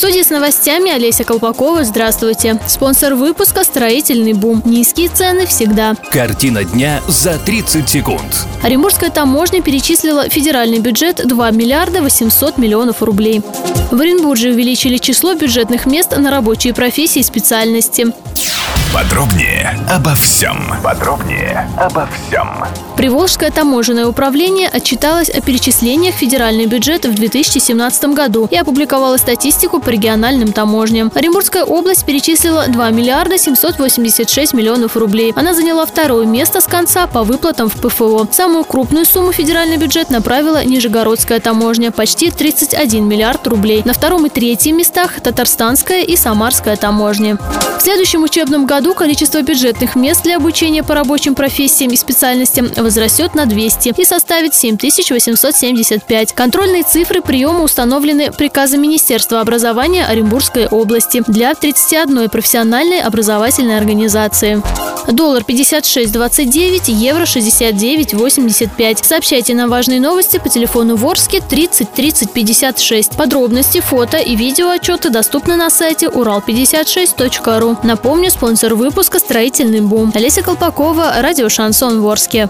Студии с новостями Олеся Колпакова. Здравствуйте. Спонсор выпуска «Строительный бум». Низкие цены всегда. Картина дня за 30 секунд. Оренбургская таможня перечислила в федеральный бюджет 2 миллиарда 800 миллионов рублей. В Оренбурге увеличили число бюджетных мест на рабочие профессии и специальности. Подробнее обо всем. Подробнее обо всем. Приволжское таможенное управление отчиталось о перечислениях в федеральный бюджет в 2017 году и опубликовало статистику по региональным таможням. Оренбургская область перечислила 2 миллиарда 786 миллионов рублей. Она заняла второе место с конца по выплатам в ПФО. Самую крупную сумму федеральный бюджет направила Нижегородская таможня – почти 31 миллиард рублей. На втором и третьем местах – Татарстанская и Самарская таможни. В следующем учебном году количество бюджетных мест для обучения по рабочим профессиям и специальностям возрастет на 200 и составит 7875. Контрольные цифры приема установлены приказом Министерства образования Оренбургской области для 31 профессиональной образовательной организации. Доллар 56.29, евро 69.85. Сообщайте нам важные новости по телефону Ворске 30 30 56. Подробности, фото и видео отчеты доступны на сайте урал56.ру. Напомню, спонсор выпуска «Строительный бум». Олеся Колпакова, радио «Шансон Ворске».